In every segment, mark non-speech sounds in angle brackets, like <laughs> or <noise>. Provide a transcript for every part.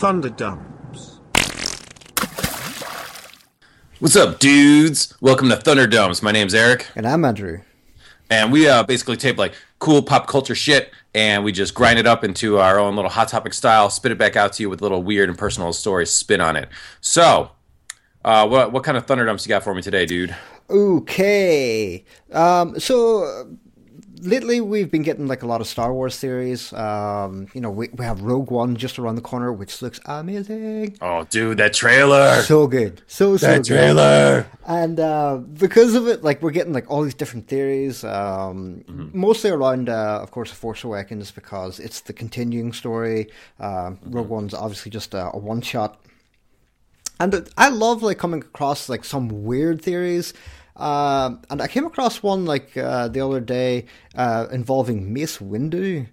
Thunderdumps. What's up, dudes? Welcome to Thunderdumps. My name's Eric, And I'm Andrew. and we uh, basically tape like cool pop culture shit, and we just grind it up into our own little hot topic style, spit it back out to you with a little weird and personal story spin on it. So, uh, what what kind of Thunderdumps you got for me today, dude? Okay. Um, so uh, lately we've been getting like a lot of Star Wars series. Um, you know, we, we have Rogue One just around the corner, which looks amazing. Oh, dude, that trailer! So good. So, so that good. trailer! And uh, because of it, like we're getting like all these different theories, um, mostly around, uh, of course, Force Awakens because it's the continuing story. Uh, Rogue One's obviously just a, a one shot, and I love like coming across like some weird theories. Uh, and I came across one like uh, the other day uh, involving Mace Windu.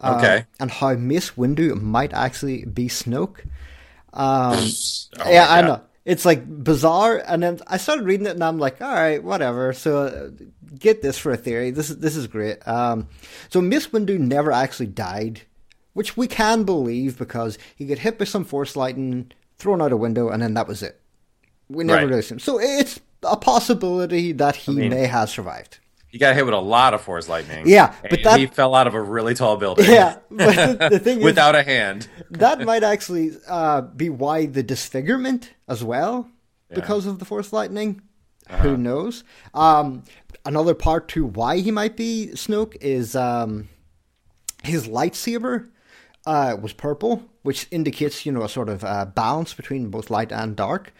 Uh, Okay. And how Mace Windu might actually be Snoke. Um, <laughs> Oh yeah, I know. It's like bizarre, and then I started reading it, and I'm like, all right, whatever. So uh, get this for a theory. This is this is great. Um, so Mace Windu never actually died, which we can believe because he got hit by some force lightning, thrown out a window, and then that was it. We never Right. really him. So it's a possibility that he mean- may have survived. He got hit with a lot of force lightning. Yeah, but that- he fell out of a really tall building. Yeah, <laughs> but the, the thing is, without a hand. that <laughs> might actually uh, be why the disfigurement as well, because of the force lightning. Who knows? Um, another part to why he might be Snoke is um, his lightsaber uh, was purple, which indicates you know a sort of uh, balance between both light and dark.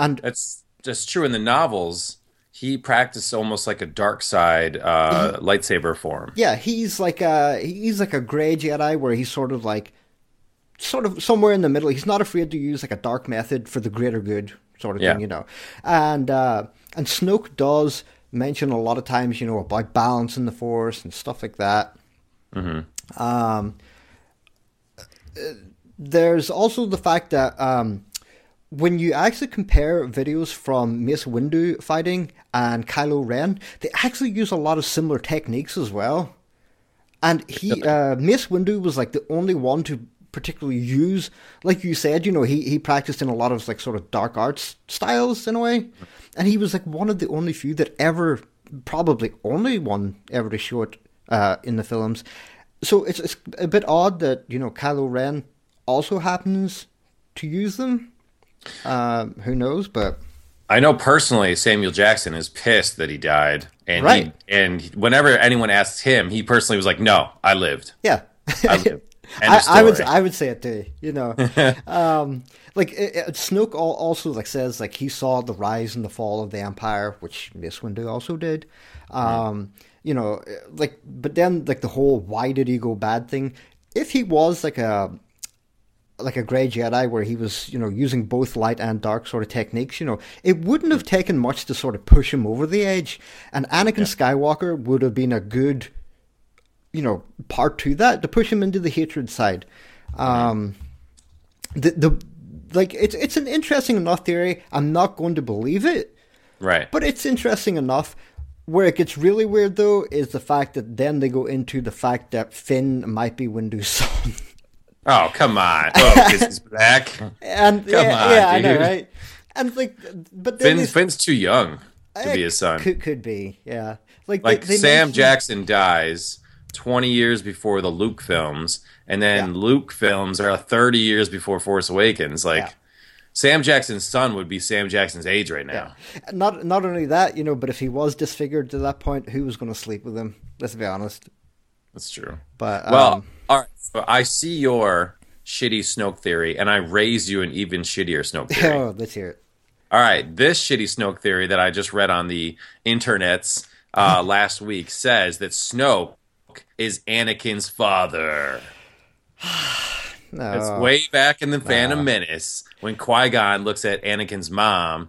And That's just true in the novels. He practiced almost like a dark side uh, lightsaber form. yeah, he's like a he's like a gray Jedi where he's sort of like sort of somewhere in the middle. He's not afraid to use like a dark method for the greater good, sort of Yeah. thing, you know. And uh, and Snoke does mention a lot of times, you know, about balancing the Force and stuff like that. Um, uh, there's also the fact that um, when you actually compare videos from Mace Windu fighting and Kylo Ren, they actually use a lot of similar techniques as well. And he, uh, Mace Windu was like the only one to particularly use, like you said, you know, he, he practiced in a lot of like sort of dark arts styles in a way. And he was like one of the only few that ever, probably only one ever to show it uh, in the films. So it's, it's a bit odd that, you know, Kylo Ren also happens to use them. Um, who knows? But I know personally Samuel Jackson is pissed that he died, and Right. he, and whenever anyone asks him, he personally was like, "No, I lived." Yeah. I, <laughs> of I would. I would say it too. You know, <laughs> um, like it, it, Snoke also like says like he saw the rise and the fall of the Empire, which Mace Windu also did. Um, You know, like but then like the whole why did he go bad thing. If he was like a like a grey Jedi where he was, you know, using both light and dark sort of techniques, you know, it wouldn't have taken much to sort of push him over the edge. And Anakin Skywalker would have been a good, you know, part to that to push him into the hatred side. Um, the the like it's it's an interesting enough theory. I'm not going to believe it, Right. but it's interesting enough. Where it gets really weird though is the fact that then they go into the fact that Finn might be Windu's <laughs> son. Oh come on! <laughs> Oh, this is black. And Come yeah, on, yeah I know, dude. right? And like, but then Finn's, they- Finn's too young to eh, be his son. Could could be, yeah. Like, like they, they Sam mentioned- Jackson dies 20 years before the Luke films, and then Yeah. Luke films are 30 years before Force Awakens. Like Yeah. Sam Jackson's son would be Sam Jackson's age right now. Not not only that, you know, but if he was disfigured to that point, who was going to sleep with him? Let's be honest. That's true. But Well, um, all right. So I see your shitty Snoke theory, and I raise you an even shittier Snoke theory. oh, <laughs> let's hear it. All right, this shitty Snoke theory that I just read on the internets uh, <laughs> last week says that Snoke is Anakin's father. <sighs> No, It's way back in the Phantom Menace when Qui Gon looks at Anakin's mom,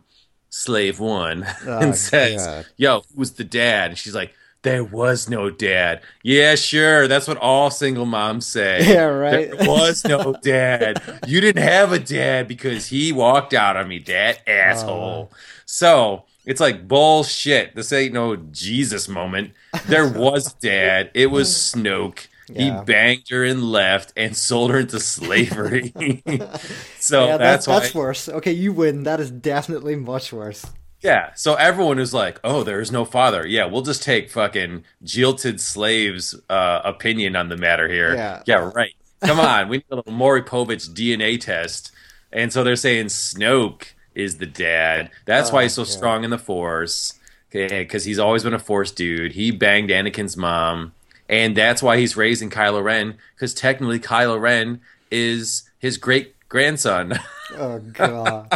Slave One, <laughs> and says, God. "Yo, who's the dad?" And she's like, "There was no dad." Yeah, sure. That's what all single moms say. <laughs> Yeah, right. There was no dad. You didn't have a dad because he walked out on me, that asshole. Oh. So it's like bullshit. This ain't no Jesus moment. There <laughs> was dad. It was Snoke. He banged her and left and sold her into slavery. <laughs> so yeah, that's that's why. that's worse. Okay, you win. That is definitely much worse. Yeah. So everyone is like, "Oh, there is no father." Yeah, we'll just take fucking jilted slaves' uh, opinion on the matter here. Yeah. Yeah. Right. Come on, we need a little Maury Povich DNA test. And so they're saying Snoke is the dad. That's why he's so Oh, yeah. strong in the Force. Okay, because he's always been a Force dude. He banged Anakin's mom, and that's why he's raising Kylo Ren. Because technically, Kylo Ren is his great grandson. <laughs> Oh god.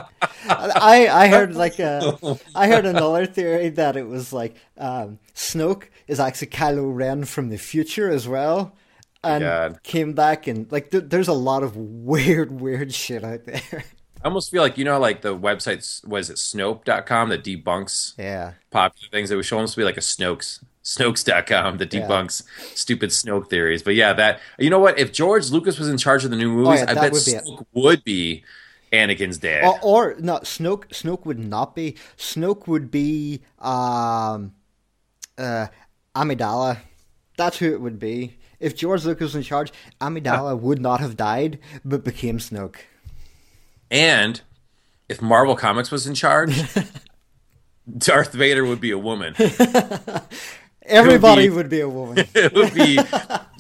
I I heard like uh, I heard another theory that it was like um, Snoke is actually Kylo Ren from the future as well, and God. came back and like th- there's a lot of weird weird shit out there. I almost feel like you know, like the website was it Snope.com that debunks yeah. popular things. It was to be like a Snokes. Snokes.com that Yeah. debunks stupid Snoke theories. But yeah, that you know what? If George Lucas was in charge of the new movies, Oh, yeah, I bet would be. Snoke would be Anakin's dad. Or, or no, Snoke. Snoke would not be. Snoke would be um, uh, Amidala. That's who it would be. If George Lucas was in charge, Amidala <laughs> would not have died, but became Snoke. And if Marvel Comics was in charge, <laughs> Darth Vader would be a woman. <laughs> Everybody be- would be a woman. it would be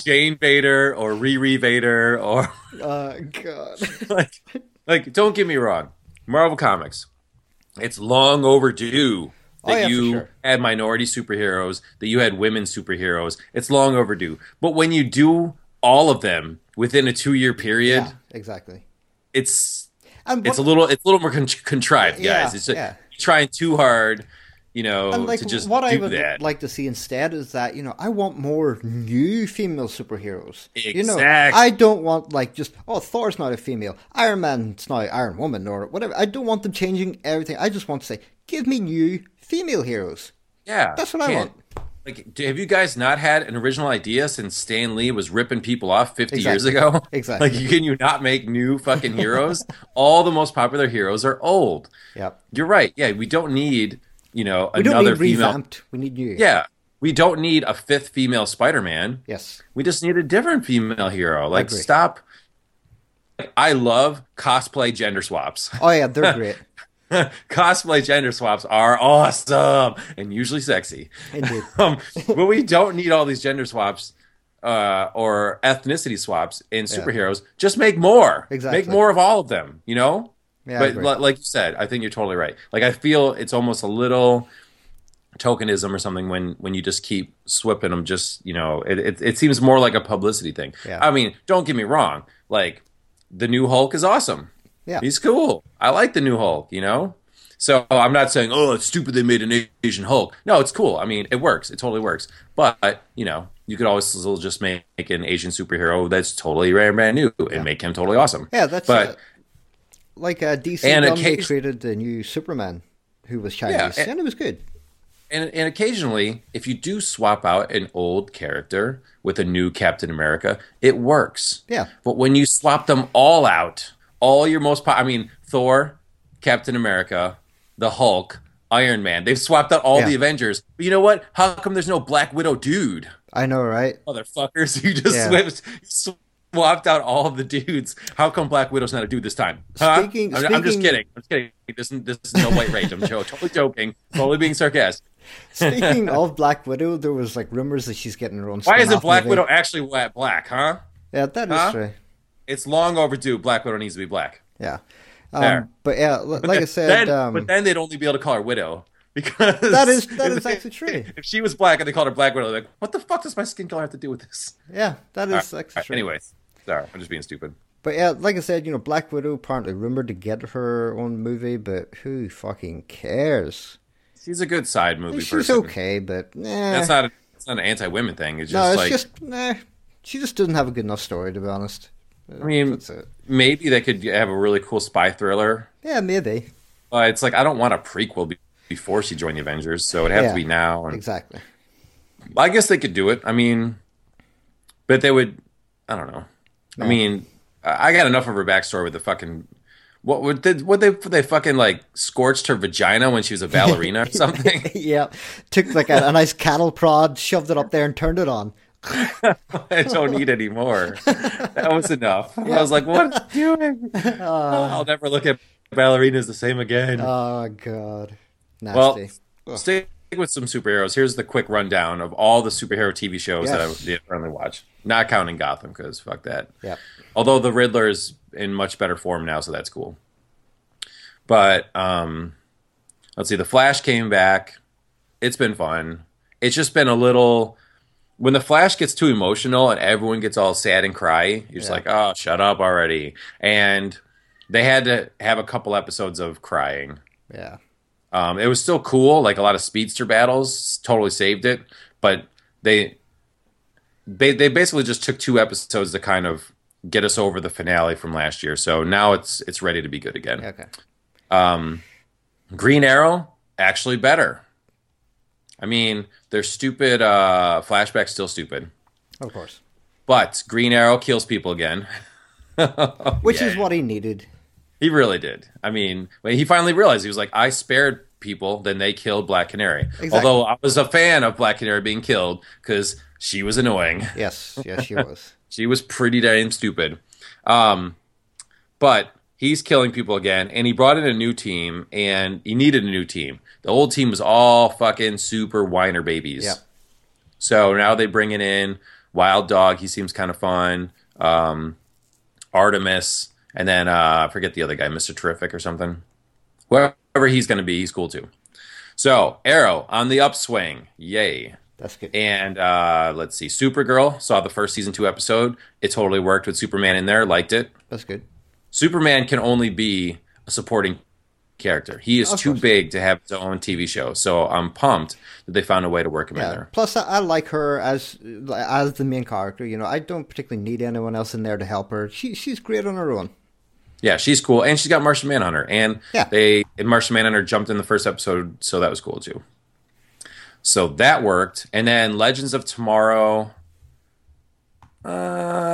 Jane Vader or Riri Vader or Oh God. like, like don't get me wrong. Marvel comics it's long overdue Oh, that yeah, you sure. had minority superheroes that you had women superheroes. It's long overdue. But when you do all of them within a two year period Yeah, exactly. it's it's a little it's a little more con- contrived guys. Yeah, it's trying too hard you know and like to just what I would that like to see instead is that you know I want more new female superheroes. You know, I don't want like just oh Thor's not a female, Iron Man's not Iron Woman or whatever. I don't want them changing everything. I just want to say give me new female heroes. yeah That's what I can't- like have you guys not had an original idea since Stan Lee was ripping people off 50 years ago <laughs> Exactly. like can you not make new fucking heroes <laughs> all the most popular heroes are old Yep. you're right yeah we don't need you know We don't another need female revamped. We need new. yeah we don't need a fifth female spider-man Yes. we just need a different female hero like stop i love cosplay gender swaps Oh yeah, they're <laughs> great. cosplay gender swaps are awesome and usually sexy Indeed. <laughs> um, but we don't need all these gender swaps uh, or ethnicity swaps in superheroes. Just make more. Exactly. Make more of all of them. You know. Yeah, but li- like you said, I think you're totally right. Like I feel it's almost a little tokenism or something when when you just keep swapping them. Just you know, it it, it seems more like a publicity thing. Yeah. I mean, don't get me wrong. Like the new Hulk is awesome. Yeah. He's cool. I like the new Hulk, you know? So I'm not saying, oh, it's stupid they made an Asian Hulk. No, it's cool. I mean, it works. It totally works. But, you know, you could always just make an Asian superhero that's totally brand new and make him totally awesome. Yeah, that's But like uh, DC And occasion- created the new Superman who was Chinese, Yeah, and- and it was good. and, and occasionally, if you do swap out an old character with a new Captain America, it works. Yeah. But when you swap them all out, all your most, po- I mean, Thor, Captain America, the Hulk, Iron Man, they've swapped out all Yeah. the Avengers. But you know what? How come there's no Black Widow dude? I know, right? Motherfuckers, <laughs> you just Yeah. swapped, swapped out all of the dudes. How come Black Widow's not a dude this time? Huh? Speaking- I'm, I'm just kidding. I'm just kidding. This, is- this is no white rage. I'm totally joking. Totally being sarcastic. Speaking of Black Widow, there was like rumors that she's getting her own. Why isn't Black movie. Widow actually wet black, huh? Yeah, that is Huh? true. It's long overdue. Black Widow needs to be black. Yeah, um, but yeah, li- like I said, then, um, but then they'd only be able to call her Widow because that is that is is they- actually true. <laughs> If she was black and they called her Black Widow, they're like, what the fuck does my skin color have to do with this? yeah, that is All actually right, true. anyways, sorry, I'm just being stupid. But yeah, like I said, you know, Black Widow apparently rumored to get her own movie, but who fucking cares? She's a good side movie She's person. okay, but nah. That's not. A, it's not an anti-women thing. It's no, just it's like just nah. She just doesn't have a good enough story, to be honest. I mean, it. maybe they could have a really cool spy thriller. Yeah, maybe But it's like I don't want a prequel before she joined the Avengers, so it'd have Yeah. to be now. And exactly. I guess they could do it. I mean, but they would. I don't know. I mean, I got enough of her backstory with the fucking. What would they? What they? They fucking like scorched her vagina when she was a ballerina or <laughs> something. <laughs> yeah, took like a, a nice cattle prod, shoved it up there, and turned it on. <laughs> I don't need any more. That was enough. I was like, what are you doing? Uh. I'll never look at ballerinas the same again. Oh god, nasty. well, Ugh. stick with some superheroes. Here's the quick rundown of all the superhero TV shows Yes. that I currently watch. Not counting Gotham, because fuck that. Yeah. Although the Riddler is in much better form now, so that's cool. But um, let's see. The Flash came back. It's been fun. It's just been a little. When the Flash gets too emotional and everyone gets all sad and cry, you're just Yeah. like, "Oh, shut up already!" And they had to have a couple episodes of crying. Yeah. Um, it was still cool, like a lot of speedster battles, totally saved it. But they, they, they basically just took two episodes to kind of get us over the finale from last year. So now it's it's ready to be good again. Okay. Um, Green Arrow actually better. I mean, their stupid uh, flashback's still stupid, Of course. but Green Arrow kills people again. <laughs> Which is what he needed. He really did. I mean, when he finally realized, he was like, I spared people, then they killed Black Canary. Exactly. Although I was a fan of Black Canary being killed because she was annoying. <laughs> Yes. Yes, she was. <laughs> She was pretty damn stupid. Um, but he's killing people again, and he brought in a new team, and he needed a new team. The old team was all fucking super whiner babies. Yep. So now they bring it in Wild Dog. He seems kind of fun. Um, Artemis, and then uh, I forget the other guy, Mister Terrific or something. Whoever he's going to be, he's cool too. So Arrow on the upswing, yay! That's good. And uh, let's see, Supergirl saw the first season two episode. It totally worked with Superman in there. Liked it. That's good. Superman can only be a supporting character. He is Of too course. big to have his own TV show. So I'm pumped that they found a way to work him in there. Plus, I, I like her as as the main character. You know, I don't particularly need anyone else in there to help her. She she's great on her own. Yeah, she's cool, and she's got Martian Manhunter, and Yeah. they and Martian Manhunter jumped in the first episode, so that was cool too. So that worked, and then Legends of Tomorrow.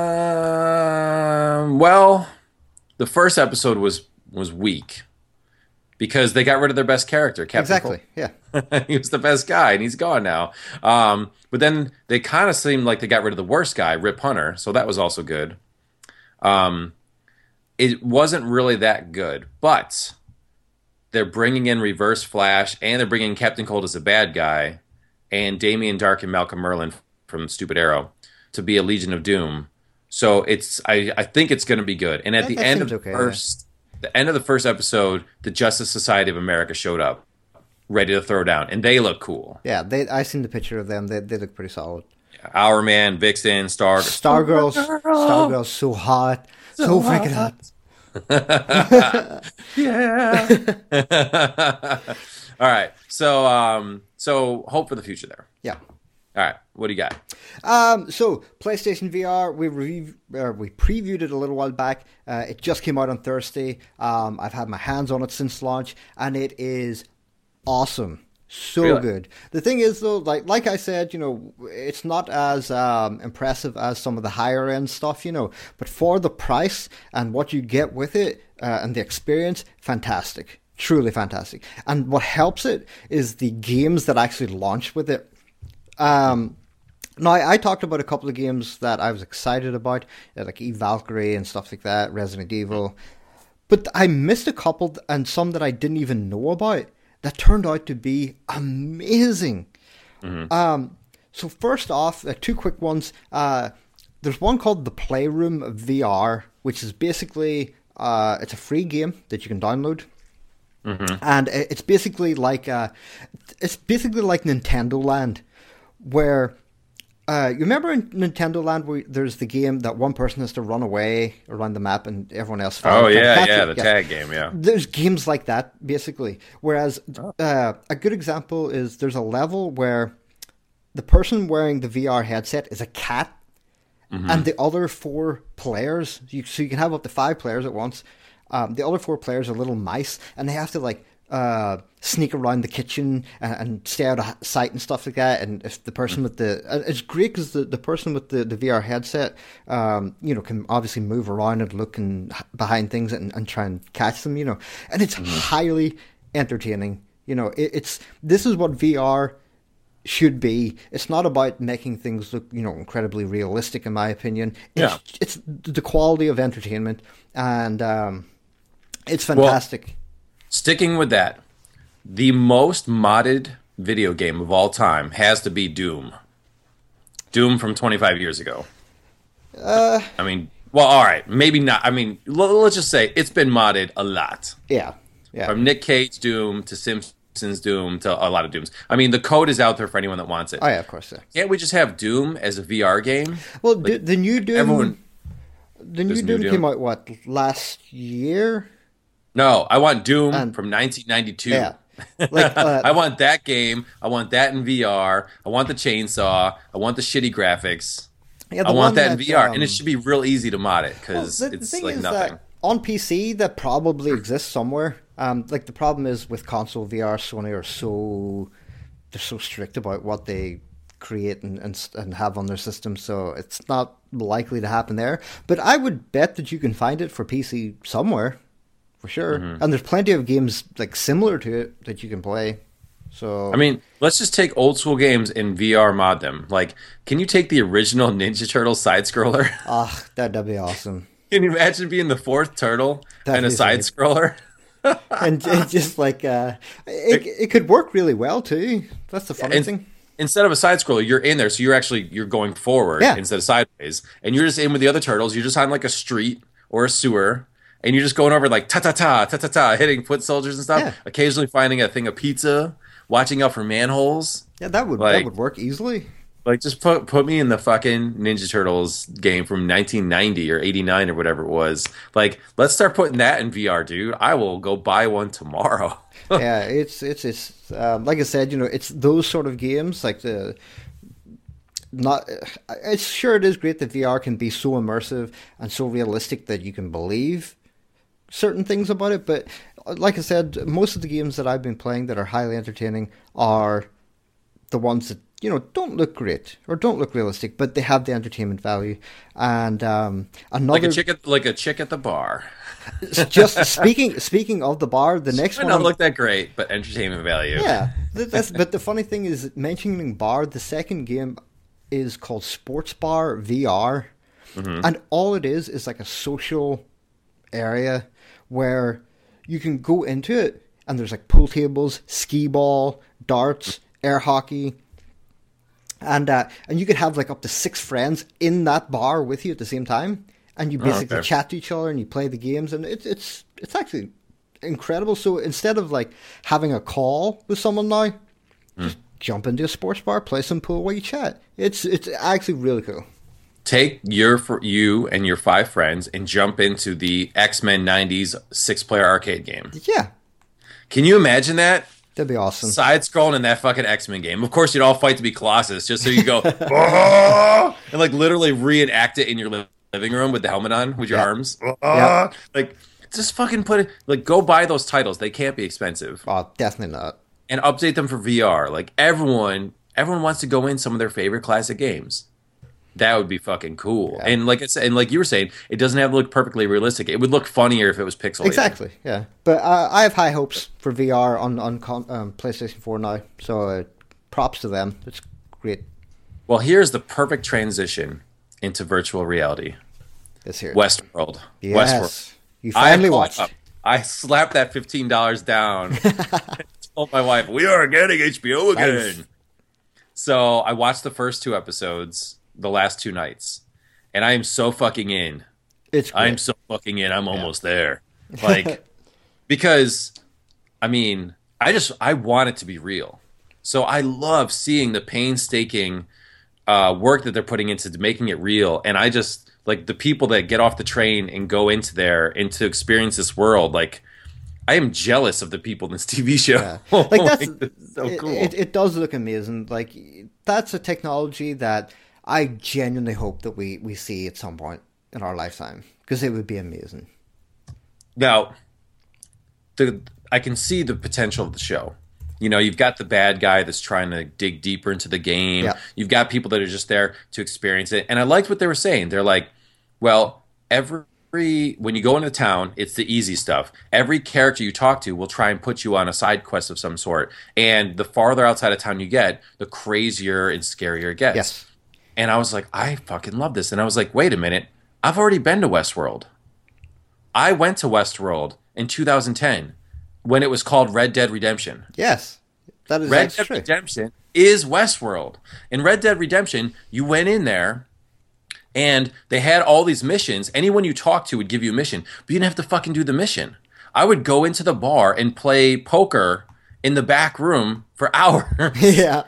Um, well, the first episode was was weak because they got rid of their best character, Captain Exactly. Yeah. <laughs> He was the best guy, and he's gone now. Um, but then they kind of seemed like they got rid of the worst guy, Rip Hunter, so that was also good. Um, it wasn't really that good, but they're bringing in Reverse Flash, and they're bringing Captain Cold as a bad guy, and Damien Darhk and Malcolm Merlyn from Stupid Arrow to be a Legion of Doom. So it's I, I think it's going to be good. And at That- the that end of okay, yeah. first the end of the first episode, the Justice Society of America showed up, ready to throw down, and they look cool. Yeah. They I seen the picture of them. They they look pretty solid. Hourman, Vixen, Star, Stargirl's Stargirl's so hot, so, freaking hot. <laughs> <laughs> yeah. <laughs> All right. So um so hope for the future there. Yeah. All right. What do you got? Um, so PlayStation VR, we rev- uh, we previewed it a little while back. Uh, it just came out on Thursday. Um, I've had my hands on it since launch, and it is awesome. So Really? good. The thing is, though, like like I said, you know, it's not as um, impressive as some of the higher end stuff, you know. But for the price and what you get with it uh, and the experience, fantastic, truly fantastic. And what helps it is the games that actually launch with it. Um, now, I, I talked about a couple of games that I was excited about, uh, like Eve Valkyrie and stuff like that, Resident Evil. But I missed a couple and some that I didn't even know about that turned out to be amazing. Um, so first off, uh, two quick ones. Uh, there's one called the Playroom VR, which is basically uh, it's a free game that you can download and it's basically like uh, it's basically like Nintendo Land, where uh, you remember in Nintendo Land where there's the game that one person has to run away around the map and everyone else. Oh yeah, That's yeah, it, the yes. tag game, yeah. There's games like that basically. Whereas uh, a good example is there's a level where the person wearing the VR headset is a cat, and the other four players, you, so you can have up to five players at once. Um, the other four players are little mice, and they have to like uh, sneak around the kitchen and, and stay out of sight and stuff like that. And if the person with the it's great because the, the person with the, the VR headset, um, you know, can obviously move around and look and behind things and, and try and catch them, you know, and it's highly entertaining. You know, it, it's this is what VR should be. It's not about making things look, you know, incredibly realistic, in my opinion. It's, Yeah. it's the quality of entertainment, and um, it's fantastic. Sticking with that, the most modded video game of all time has to be Doom. Doom from 25 years ago. uh, I mean, well, all right, maybe not. I mean, l- let's just say it's been modded a lot. yeah, yeah. From Nick Cage Doom to Simpsons Doom to a lot of Dooms. I mean, the code is out there for anyone that wants it. oh yeah, of course. Yeah. Can't we just have Doom as a VR game? Well, the, the new Doom, Everyone. the new There's new Doom, Doom. came out what last year? No, I want Doom And- from 1992. Yeah, like <laughs> uh, I want that game. I want that in VR. I want the chainsaw. I want the shitty graphics. yeah, I want one that in VR, and um, it should be real easy to mod it because the, the it's thing like is nothing. that on PC that probably exists somewhere. Um, like the problem is with console VR, Sony are so they're so strict about what they create and, and and have on their system, so it's not likely to happen there. But I would bet that you can find it for PC somewhere, for sure. Mm-hmm. And there's plenty of games like similar to it that you can play. So I mean, let's just take old school games and VR mod them. Like, can you take the original Ninja Turtle side scroller? <laughs> ah, that that'd be awesome. can you imagine being the fourth turtle That'd and a side scroller? <laughs> and just like uh, it, it could work really well too. That's the funny And thing. instead of a side scroller, you're in there, so you're actually you're going forward Yeah. instead of sideways, and you're just in with the other turtles. You're just on like a street or a sewer, and you're just going over like ta ta ta ta ta ta, hitting foot soldiers and stuff. Yeah. Occasionally finding a thing of pizza, watching out for manholes. Yeah, that would Like- that would work easily. Like just put put me in the fucking Ninja Turtles game from 1990 or 89 or whatever it was. Like let's start putting that in VR, dude. I will go buy one tomorrow. <laughs> yeah, it's it's it's um, like I said, you know, it's those sort of games like the not. It's sure it is great that VR can be so immersive and so realistic that you can believe certain things about it. But uh, like I said, most of the games that I've been playing that are highly entertaining are the ones that you know don't look great or don't look realistic, but they have the entertainment value. And um, another like a chick at like a chick at the bar. just <laughs> speaking speaking of the bar, the next Might one not look that great, but entertainment value. Yeah, <laughs> that's, but the funny thing is, mentioning bar, the second game is called Sports Bar VR, and all it is is like a social area where you can go into it, and there's like pool tables, skee ball, darts, air hockey. And uh, and you could have like up to six friends in that bar with you at the same time, and you basically okay. chat to each other and you play the games, and it's it's it's actually incredible. So instead of like having a call with someone now, just jump into a sports bar, play some pool while you chat. It's it's actually really cool. Take your for you and your five friends and jump into the X Men '90s six player arcade game. Yeah, Can you imagine that? that'd be awesome. Side scrolling in that fucking X Men game. Of course, you'd all fight to be Colossus, just so you go <laughs> "Ah," and like literally reenact it in your li- living room with the helmet on, with your Yeah. arms. Yeah. "Ah." Like, just fucking put it. Like, go buy those titles. They can't be expensive, Oh, definitely not. and update them for VR. Like everyone, everyone wants to go in some of their favorite classic games. That would be fucking cool. Yeah. And like I said, and like you were saying, it doesn't have to look perfectly realistic. It would look funnier if it was pixelated. Exactly. Yeah, but uh, I have high hopes for VR on on um, PlayStation Four now. So uh, props to them. It's great. Well, here's the perfect transition into virtual reality. This here. Westworld. Yes. Westworld. You I finally caught watched. up. I slapped that fifteen dollars down. <laughs> <laughs> told my wife we are getting HBO again. Nice. So I watched the first two episodes the last two nights, and I am so fucking in. It's great. I'm so fucking in. I'm almost there. <laughs> Like because I mean, I just I want it to be real. So I love seeing the painstaking uh, work that they're putting into making it real, and I just like the people that get off the train and go into there and to experience this world. Like I am jealous of the people in this TV <laughs> show. Yeah. Like that's <laughs> it's so it, it, it does look amazing. Like that's a technology that I genuinely hope that we we see at some point in our lifetime because it would be amazing. Now, the I can see the potential of the show. You know, you've got the bad guy that's trying to dig deeper into the game. Yeah. You've got people that are just there to experience it. And I liked what they were saying. They're like, well, every every when you go into town, it's the easy stuff. Every character you talk to will try and put you on a side quest of some sort, and the farther outside of town you get, the crazier and scarier it gets. Yes. And I was like, I fucking love this. And I was like, wait a minute, I've already been to Westworld. I went to Westworld in 2010 when it was called Red Dead Redemption. Yes, that is Red Dead true. Redemption is Westworld. In Red Dead Redemption, you went in there and they had all these missions. Anyone you talked to would give you a mission, but you didn't have to fucking do the mission. I would go into the bar and play poker in the back room for <laughs> hours yeah,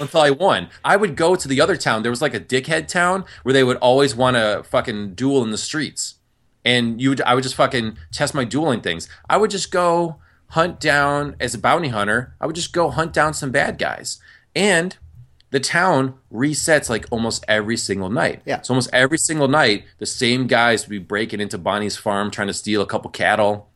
until I won. I would go to the other town. There was like a dickhead town where they would always want to fucking duel in the streets. And you would, I would just fucking test my dueling things. I would just go hunt down as a bounty hunter. I would just go hunt down some bad guys. And the town resets like almost every single night. Yeah. So almost every single night, the same guys would be breaking into Bonnie's farm trying to steal a couple cattle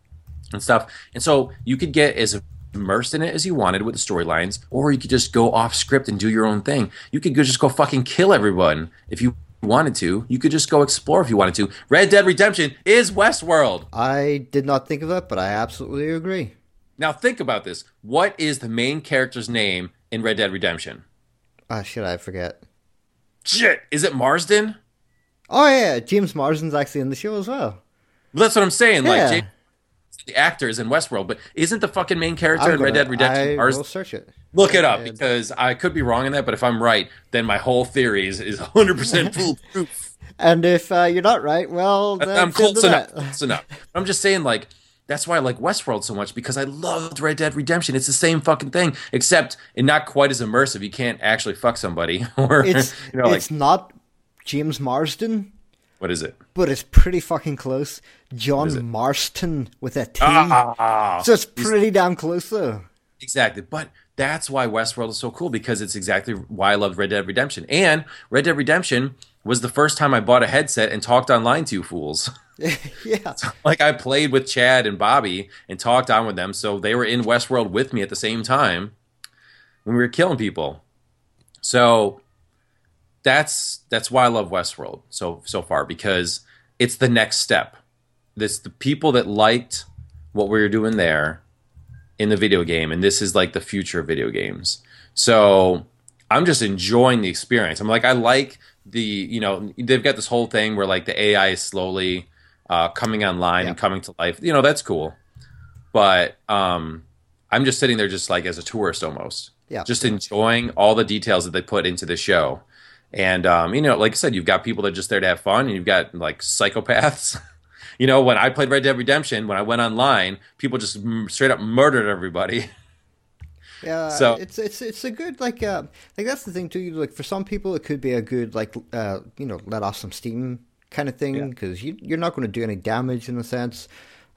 and stuff. And so you could get as immersed in it as you wanted with the storylines, or you could just go off script and do your own thing. You could just go fucking kill everyone if you wanted to. You could just go explore if you wanted to. Red Dead Redemption is Westworld. I did not think of that, but I absolutely agree. Now think about this. What is the main character's name in Red Dead Redemption? Ah, shit, I forget. Shit, is it Marsden? Oh yeah, James Marsden's actually in the show as well. That's what I'm saying. Like James, the actor is in Westworld, but isn't the fucking main character I'm in Red Dead Redemption I Marsden? will search it. Look it up because I could be wrong in that, but if I'm right, then my whole theory is, is 100% <laughs> foolproof. And if uh, you're not right, well, then I'm close enough. Close enough. I'm just saying, like, that's why I like Westworld so much because I loved Red Dead Redemption. It's the same fucking thing, except and not quite as immersive. You can't actually fuck somebody, <laughs> or It's you know, like it's not James Marsden, what is it? but it's pretty fucking close. John? Marston with a T. Ah, so it's pretty damn close though. Exactly. But that's why Westworld is so cool because it's exactly why I loved Red Dead Redemption. And Red Dead Redemption was the first time I bought a headset and talked online to you fools. <laughs> <laughs> yeah. like I played with Chad and Bobby and talked on with them, so they were in Westworld with me at the same time when we were killing people. So that's that's why I love Westworld so so far because it's the next step. This the people that liked what we were doing there in the video game, and this is like the future of video games. So I'm just enjoying the experience. I'm like, I like the, you know, they've got this whole thing where like the AI is slowly uh, coming online and coming to life. You know, that's cool. But um, I'm just sitting there just like as a tourist almost. Yeah. Just enjoying all the details that they put into the show. And, um, you know, like I said, you've got people that are just there to have fun and you've got like psychopaths. <laughs> you know, when I played Red Dead Redemption, when I went online, people just m- straight up murdered everybody. <laughs> Yeah, So- it's it's it's a good like uh like that's the thing too. Like for some people, it could be a good like uh you know let off some steam kind of thing because you you're not going to do any damage in a sense.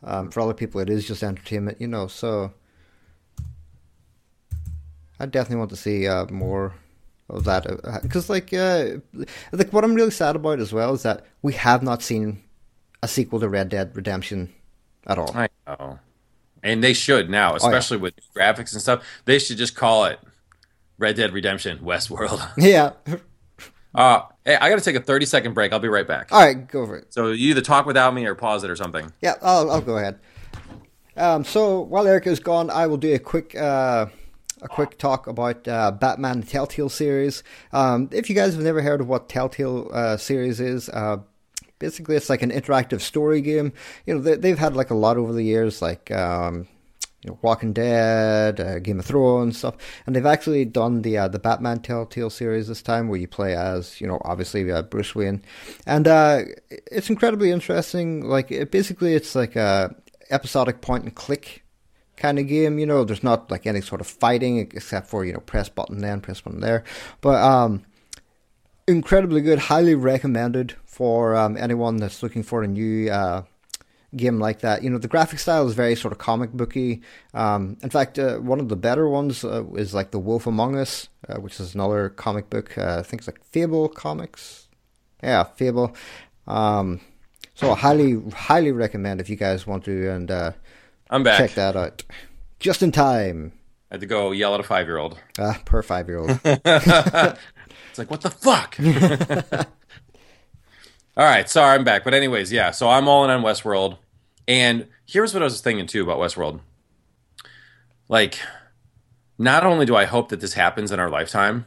Um, for other people, it is just entertainment, you know. So I definitely want to see uh, more of that because like uh like what I'm really sad about as well is that we have not seen a sequel to Red Dead Redemption at all. I know. And they should now, especially with graphics and stuff. They should just call it Red Dead Redemption Westworld. <laughs> yeah. Uh, hey, I got to take a 30 second break. I'll be right back. All right, go for it. So you either talk without me or pause it or something. Yeah, I'll, I'll go ahead. Um, so while Erica's gone, I will do a quick uh, a quick talk about uh, Batman Telltale series. Um, if you guys have never heard of what Telltale uh, series is, uh, basically it's like an interactive story game. You know, they, they've had like a lot over the years, like um, you know, Walking Dead, uh, Game of Thrones stuff, and they've actually done the uh, the Batman Telltale series this time, where you play as you know obviously uh, Bruce Wayne, and uh, it's incredibly interesting. Like it, basically, it's like a episodic point and click kind of game. You know, there's not like any sort of fighting except for you know press button then press button there, but um, incredibly good, highly recommended for um, anyone that's looking for a new uh, game like that. You know, the graphic style is very sort of comic booky. Um, in fact, uh, one of the better ones uh, is like The Wolf Among Us, uh, which is another comic book. Uh, I think it's like Fable Comics. Yeah, Fable. Um, so I highly, highly recommend if you guys want to and uh, I'm back. check that out. Just in time. I had to go yell at a five year old. Uh, per five year old. <laughs> <laughs> It's like, what the fuck? <laughs> All right, sorry, I'm back. But anyways, yeah. So I'm all in on Westworld, and here's what I was thinking too about Westworld. Like, not only do I hope that this happens in our lifetime,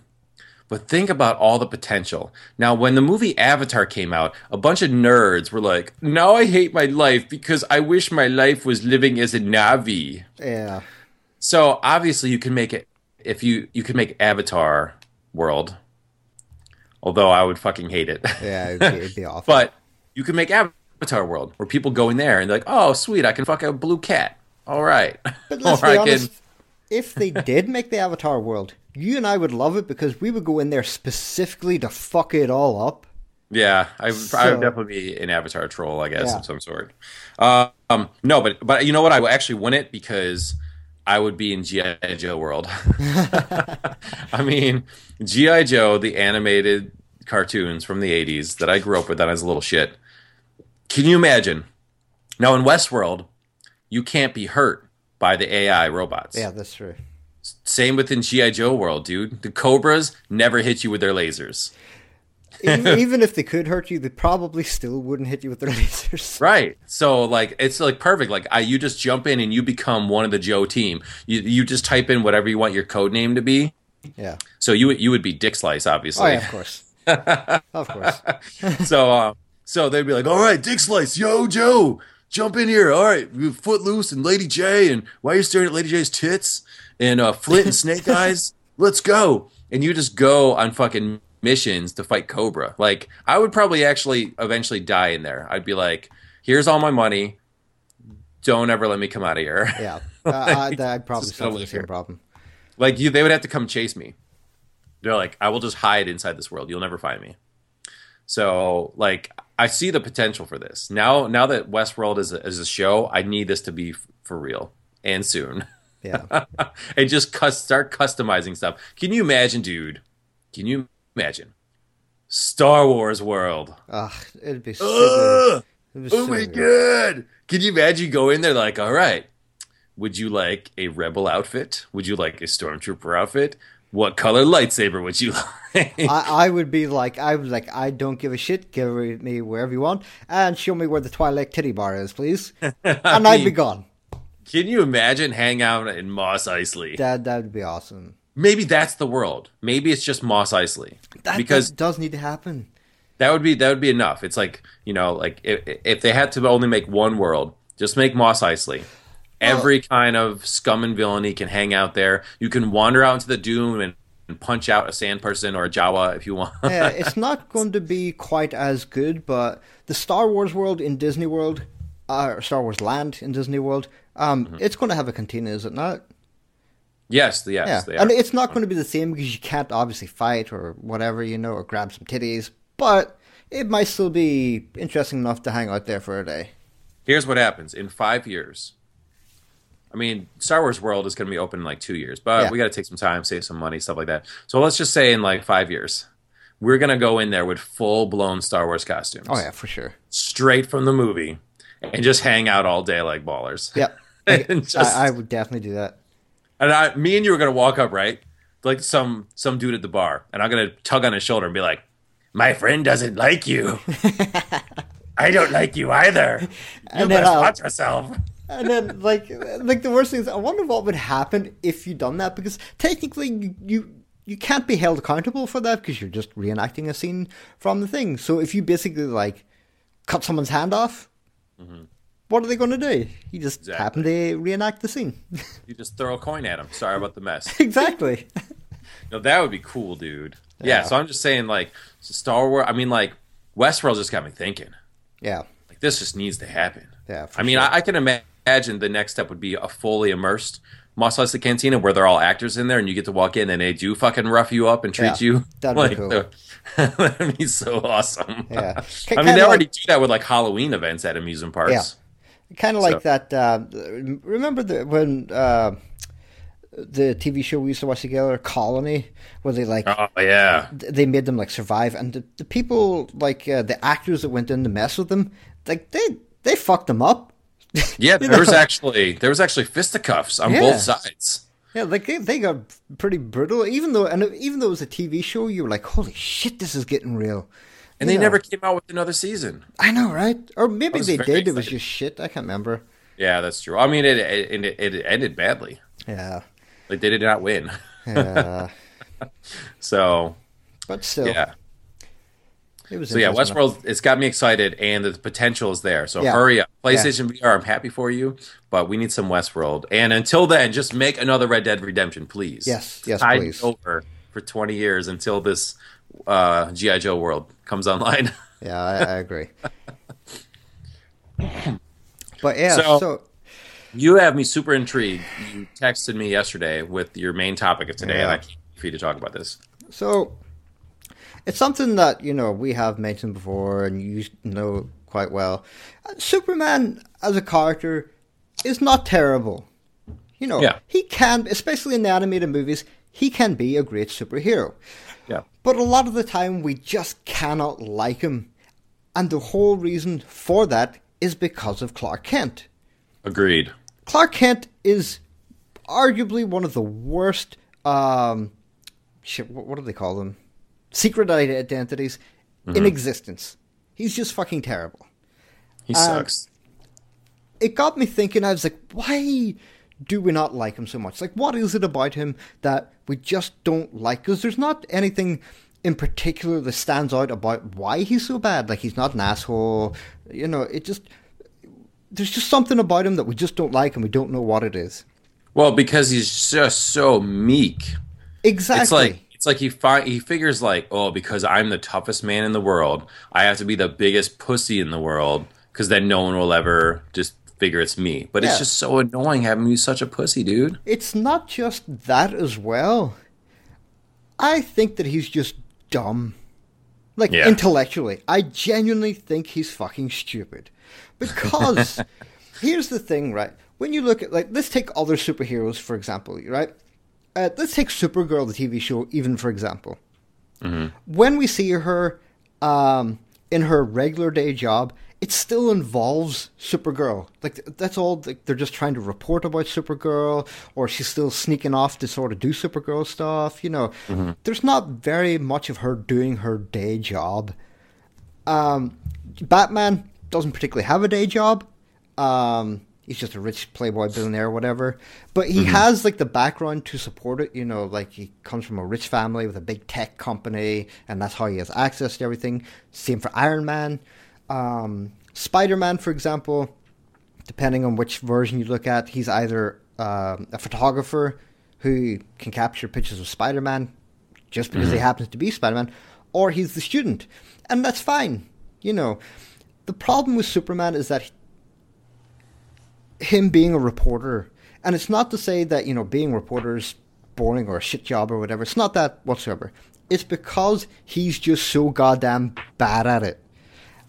but think about all the potential. Now, when the movie Avatar came out, a bunch of nerds were like, "Now I hate my life because I wish my life was living as a Na'vi." Yeah. So obviously, you can make it if you you can make Avatar world. Although I would fucking hate it. Yeah, it'd be, it'd be <laughs> awful. but you can make Avatar world where people go in there and they're like, "Oh, sweet, I can fuck a blue cat." All right. But <laughs> let's Or be I can- honest, if they did make the Avatar world, you and I would love it because we would go in there specifically to fuck it all up. Yeah, I, would- I would definitely be an Avatar troll, I guess, Yeah. of some sort. Uh, um, no, but but you know what? I would actually win it because I would be in GI Joe world. <laughs> I mean, GI Joe, the animated cartoons from the '80s that I grew up with, that I was a little shit. Can you imagine? Now in Westworld, you can't be hurt by the AI robots. Yeah, that's true. Same within GI Joe world, dude. The Cobras never hit you with their lasers. Even, <laughs> even if they could hurt you, they probably still wouldn't hit you with their <laughs> lasers. Right. So like it's like perfect. Like I you just jump in and you become one of the Joe team. You you just type in whatever you want your code name to be. Yeah. So you would you would be Dick Slice, Oh obviously. yeah, of course. <laughs> of course. so uh, so they'd be like, All right, Dick Slice, yo Joe, jump in here. All right, Footloose and Lady Jaye and why are you staring at Lady Jaye's tits? And uh Flint and Snake Eyes, let's go. And you just go on fucking missions to fight Cobra. Like I would probably actually eventually die in there. I'd be like, here's all my money. Don't ever let me come out of here. Yeah. <laughs> Uh, I, I'd probably Just the live same here. problem. Like you, they would have to come chase me. They're like, I will just hide inside this world. You'll never find me. So, like, I see the potential for this now. Now that Westworld is a, is a show, I need this to be f- for real and soon. Yeah. <laughs> and just cus- start customizing stuff. Can you imagine, dude? Can you imagine Star Wars world? Ugh, it'd be so It'd be Oh so my god! Can you imagine you go in there like, all right, would you like a rebel outfit? Would you like a stormtrooper outfit? What color lightsaber would you <laughs> like? I, I would be like, I was like, I don't give a shit. Give me wherever you want, and show me where the Twilight titty bar is, please, <laughs> and I'd be gone. Can you imagine hang out in Mos Eisley? That that would be awesome. Maybe that's the world. Maybe it's just Mos Eisley. That, because that does need to happen. that would be that would be enough. It's like you know, like if, if they had to only make one world, just make Mos Eisley. Every kind of scum and villainy can hang out there. You can wander out into the doom and, and punch out a sand person or a Jawa if you want. Yeah, <laughs> it's not going to be quite as good, but the Star Wars world in Disney World, uh, Star Wars Land in Disney World, um, Mm-hmm. it's going to have a cantina, is it not? Yes, yes, Yeah, and are. it's not going to be the same because you can't obviously fight or whatever, you know, or grab some titties. But it might still be interesting enough to hang out there for a day. Here's what happens in five years. I mean, Star Wars World is going to be open in like two years, but Yeah. we got to take some time, save some money, stuff like that. So let's just say in like five years, we're going to go in there with full blown Star Wars costumes. Oh yeah, for sure. straight from the movie and just hang out all day like ballers. Yep, <laughs> just, I, I would definitely do that. And I, me and you are gonna walk up right, like some some dude at the bar, and I'm gonna tug on his shoulder and be like, "My friend doesn't like you. <laughs> I don't like you either. <laughs> You And then I'll- watch yourself." <laughs> And then, like, like the worst thing is, I wonder what would happen if you done that because technically you, you you can't be held accountable for that because you're just reenacting a scene from the thing. So if you basically like cut someone's hand off, mm-hmm. What are they going to do? You just. Exactly. happen to reenact the scene. <laughs> You just throw a coin at him. Sorry about the mess. <laughs> exactly. <laughs> No, that would be cool, dude. Yeah. Yeah. So I'm just saying, like Star Wars. I mean, like Westworld just got me thinking. yeah, Like this just needs to happen. yeah. I mean, sure. I, I can ima- imagine the next step would be a fully immersed Mos Eisley Cantina where they're all actors in there, and you get to walk in and they do fucking rough you up and treat Yeah, you. that'd be cool. the- that'd be so awesome. Yeah. I mean, they already like- do that with like Halloween events at amusement parks. Yeah. Kind of like So- that. Uh, remember the, when uh, the TV show we used to watch together, Colony, where they like Oh yeah. they made them like survive, and the, the people like uh, the actors that went in to mess with them, like they they fucked them up. <laughs> Yeah, there was actually there was actually fisticuffs on Yeah. both sides. Yeah, like they, they got pretty brutal. Even though and even though it was a TV show, you were like, "Holy shit, this is getting real." And they never came out with another season. I know, right? Or maybe they did. Excited. It was just shit. I can't remember. Yeah, that's true. I mean, it it, it, it ended badly. Yeah, like they did not win. Yeah. <laughs> so, but still, yeah. It was so yeah, Westworld. It's got me excited, and the potential is there. So yeah. hurry up, PlayStation yeah. VR. I'm happy for you, but we need some Westworld. And until then, just make another Red Dead Redemption, please. Yes, yes, Tide please. Over for 20 years until this uh, GI Joe world comes online. <laughs> yeah, I, I agree. but yeah, so, so, you have me super intrigued. You texted me yesterday with your main topic of today, yeah. and I can't for you to talk about this. So it's something that you know we have mentioned before, and you know quite well. Superman as a character is not terrible. You know, yeah. he can, especially in the animated movies, he can be a great superhero. But a lot of the time, we just cannot like him. And the whole reason for that is because of Clark Kent. Agreed. Clark Kent is arguably one of the worst. Um, shit, what do they call them? Secret identities mm-hmm. in existence. He's just fucking terrible. He sucks. It got me thinking. I was like, why do we not like him so much? Like, what is it about him that we just don't like? Because there's not anything in particular that stands out about why he's so bad. Like, he's not an asshole. You know, it just. There's just something about him that we just don't like and we don't know what it is. Well, because he's just so meek. Exactly. It's like it's like he fi- he figures like, oh, because I'm the toughest man in the world, I have to be the biggest pussy in the world because then no one will ever just figure it's me. But yeah. it's just so annoying having you such a pussy, dude. It's not just that as well. I think that he's just dumb. Like yeah. intellectually. I genuinely think he's fucking stupid. Because <laughs> here's the thing, right? When you look at like let's take other superheroes for example, right? Uh, let's take Supergirl, the TV show, even for example. Mm-hmm. When we see her um, in her regular day job, it still involves Supergirl. Like that's all. Like, they're just trying to report about Supergirl, or she's still sneaking off to sort of do Supergirl stuff. You know, mm-hmm. there's not very much of her doing her day job. Um, Batman doesn't particularly have a day job. Um, he's just a rich playboy billionaire or whatever. But he mm-hmm. has like the background to support it. You know, like he comes from a rich family with a big tech company, and that's how he has access to everything. Same for Iron Man. Um, Spider Man, for example, depending on which version you look at, he's either uh, a photographer who can capture pictures of Spider Man just because mm-hmm. he happens to be Spider Man, or he's the student. And that's fine. You know, the problem with Superman is that him being a reporter, and it's not to say that, you know, being a reporter is boring or a shit job or whatever. It's not that whatsoever. It's because he's just so goddamn bad at it.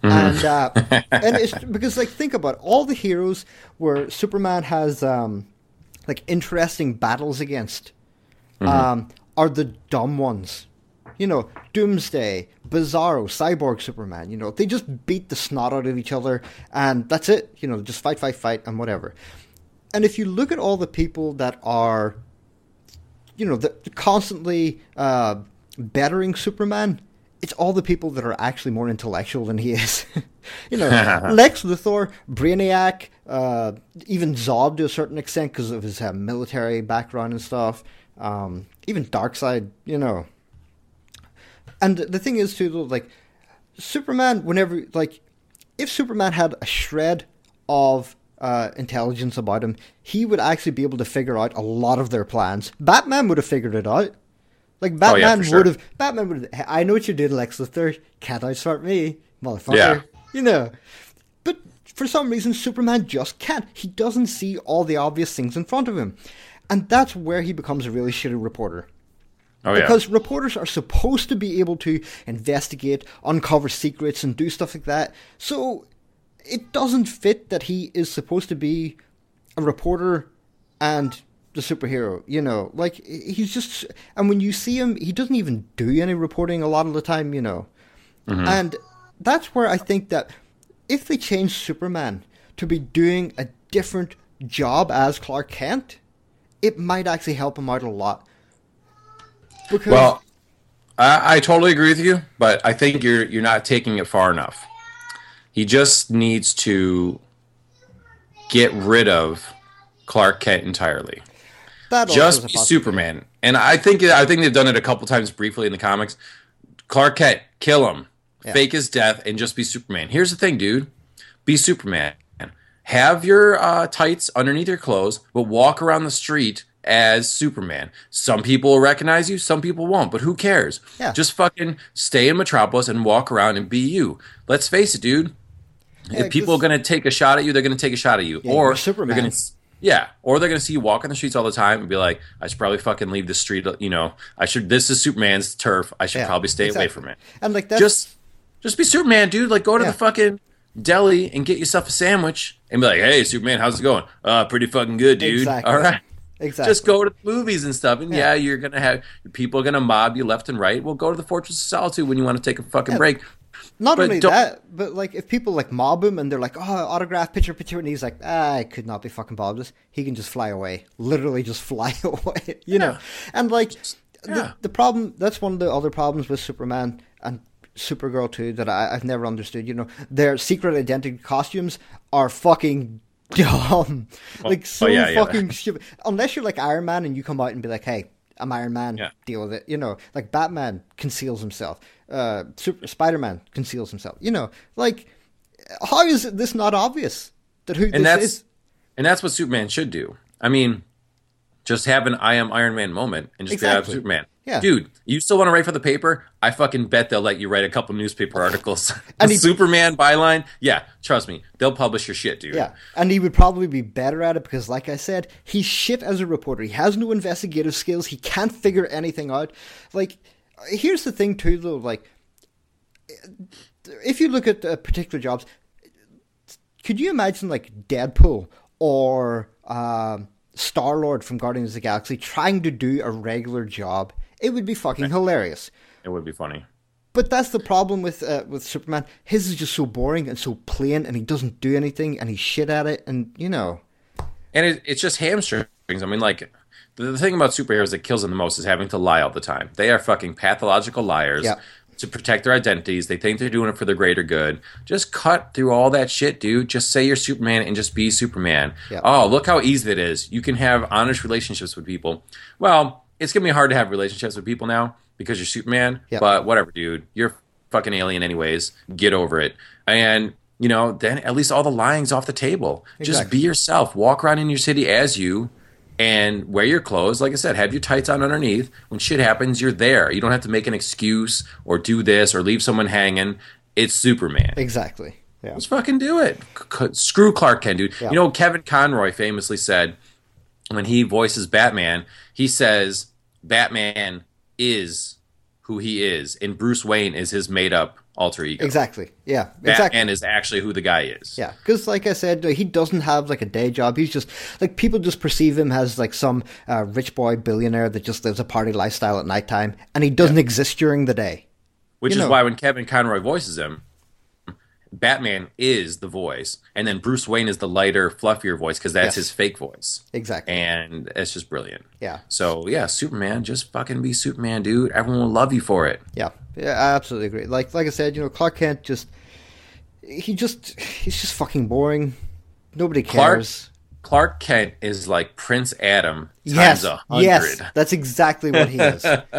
Mm-hmm. And uh, <laughs> and it's because like think about it, all the heroes where Superman has um, like interesting battles against mm-hmm. um, are the dumb ones. You know, Doomsday, Bizarro, Cyborg Superman. You know, they just beat the snot out of each other, and that's it. You know, just fight, fight, fight, and whatever. And if you look at all the people that are, you know, the, constantly uh, bettering Superman, it's all the people that are actually more intellectual than he is. <laughs> you know, <laughs> Lex Luthor, Brainiac, uh, even Zod to a certain extent because of his uh, military background and stuff. Um, even Darkseid, you know. And the thing is too, like Superman, whenever like if Superman had a shred of uh, intelligence about him, he would actually be able to figure out a lot of their plans. Batman would have figured it out. Like Batman oh, yeah, would have. Sure. Batman would. Have, I know what you did, Lex Luthor. Can't outsmart me, motherfucker. Yeah. You know. But for some reason, Superman just can't. He doesn't see all the obvious things in front of him, and that's where he becomes a really shitty reporter. Oh, because yeah. reporters are supposed to be able to investigate, uncover secrets, and do stuff like that. So it doesn't fit that he is supposed to be a reporter and the superhero. You know, like he's just. And when you see him, he doesn't even do any reporting a lot of the time. You know, mm-hmm. and that's where I think that if they change Superman to be doing a different job as Clark Kent, it might actually help him out a lot. Because well, I, I totally agree with you, but I think you're you're not taking it far enough. He just needs to get rid of Clark Kent entirely. That Just be. Superman. And I think I think they've done it a couple times briefly in the comics. Clark Kent, kill him, Yeah. fake his death, and just be Superman. Here's the thing, dude. Be Superman. Have your uh, tights underneath your clothes, but walk around the street as Superman. Some people will recognize you, some people won't, but who cares? Yeah. Just fucking stay in Metropolis and walk around and be you. Let's face it, dude. Yeah, if people are going to take a shot at you, they're going to take a shot at you. Yeah, or Superman. they're going to yeah, or they're going to see you walk on the streets all the time and be like, I should probably fucking leave the street, you know. I should this is Superman's turf. I should Yeah, probably stay away from it. And like that's Just just be Superman, dude. Like go to Yeah. the fucking deli and get yourself a sandwich and be like, "Hey, Superman, how's it going?" Uh, pretty fucking good, dude. Exactly. All right. exactly. Just go to the movies and stuff, and yeah, Yeah. you're gonna have people are gonna mob you left and right. Well, go to the Fortress of Solitude when you want to take a fucking Yeah. break. Not but only don't- that, but like if people like mob him and they're like, "Oh, autograph, picture, picture," and he's like, ah, "I could not be fucking bothered." with this," He can just fly away, literally just <laughs> fly away, you know. And like yeah. the, the problem, that's one of the other problems with Superman and Supergirl too that I, I've never understood. You know, their secret identity costumes are fucking <laughs> dumb, like so oh, yeah, yeah. fucking stupid. Unless you're like Iron Man and you come out and be like, "Hey." I'm Iron Man. Yeah. Deal with it. You know, like Batman conceals himself. Uh, Super Spider Man conceals himself. You know, like how is this not obvious that who and this that's is? and that's what Superman should do. I mean, just have an "I am Iron Man" moment and just Exactly. Superman. Yeah. dude, you still want to write for the paper? I fucking bet they'll let you write a couple newspaper articles. <laughs> And he- Superman byline, yeah, trust me, they'll publish your shit, dude. Yeah, and he would probably be better at it because, like I said, he's shit as a reporter. He has no investigative skills. He can't figure anything out. Like, here's the thing, too, though. Like, if you look at uh, particular jobs, could you imagine like Deadpool or um, Star Lord from Guardians of the Galaxy trying to do a regular job? It would be fucking hilarious. It would be funny. But that's the problem with uh, with Superman. His is just so boring and so plain, and he doesn't do anything, and he's shit at it, and you know. And it, it's just hamstrings. I mean, like, the, the thing about superheroes that kills them the most is having to lie all the time. They are fucking pathological liars Yeah. to protect their identities. They think they're doing it for the greater good. Just cut through all that shit, dude. Just say you're Superman and just be Superman. Yeah. Oh, look how easy it is. You can have honest relationships with people. Well, it's going to be hard to have relationships with people now because you're Superman, Yeah. but whatever, dude. You're fucking alien anyways. Get over it. And, you know, then at least all the lying's off the table. Just be yourself. Walk around in your city as you and wear your clothes. Like I said, have your tights on underneath. When shit happens, you're there. You don't have to make an excuse or do this or leave someone hanging. It's Superman. Exactly. Yeah. Let's fucking do it. C- screw Clark Kent, dude. Yeah. You know, Kevin Conroy famously said when he voices Batman, he says Batman is who he is, and Bruce Wayne is his made up alter ego. Exactly. Yeah. Batman Exactly. And is actually who the guy is. Yeah, because like I said, he doesn't have like a day job. He's just like people just perceive him as like some uh, rich boy billionaire that just lives a party lifestyle at nighttime, and he doesn't exist during the day. Which You is know. why when Kevin Conroy voices him, Batman is the voice, and then Bruce Wayne is the lighter, fluffier voice because that's Yes. his fake voice, Exactly. and it's just brilliant. Yeah. So yeah, Superman, just fucking be Superman, dude. Everyone will love you for it. Yeah, yeah, I absolutely agree. Like like I said, you know, Clark Kent just he just he's just fucking boring. Nobody Clark- cares. Clark Kent is like Prince Adam times yes, a hundred. yes, that's exactly what he is. <laughs>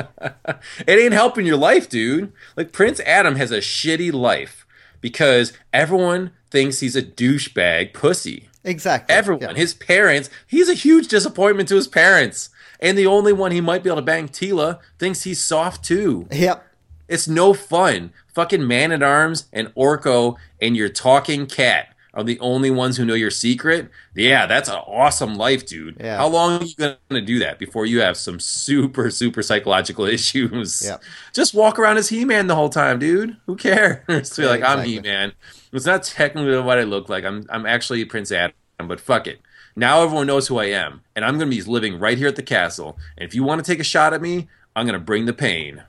it ain't helping your life, dude. Like Prince Adam has a shitty life because everyone thinks he's a douchebag pussy. exactly. Everyone, Yeah. his parents, he's a huge disappointment to his parents. And the only one he might be able to bang Teela thinks he's soft too. Yep. It's no fun. Fucking Man at Arms and Orko and your talking cat are the only ones who know your secret. Yeah, that's an awesome life, dude. Yeah. How long are you gonna do that before you have some super, super psychological <laughs> issues? Yeah. Just walk around as He Man the whole time, dude. Who cares? <laughs> Be Yeah, like, I'm. He Man. It's not technically what I look like. I'm I'm actually Prince Adam, but fuck it. Now everyone knows who I am, and I'm gonna be living right here at the castle. And if you want to take a shot at me, I'm gonna bring the pain.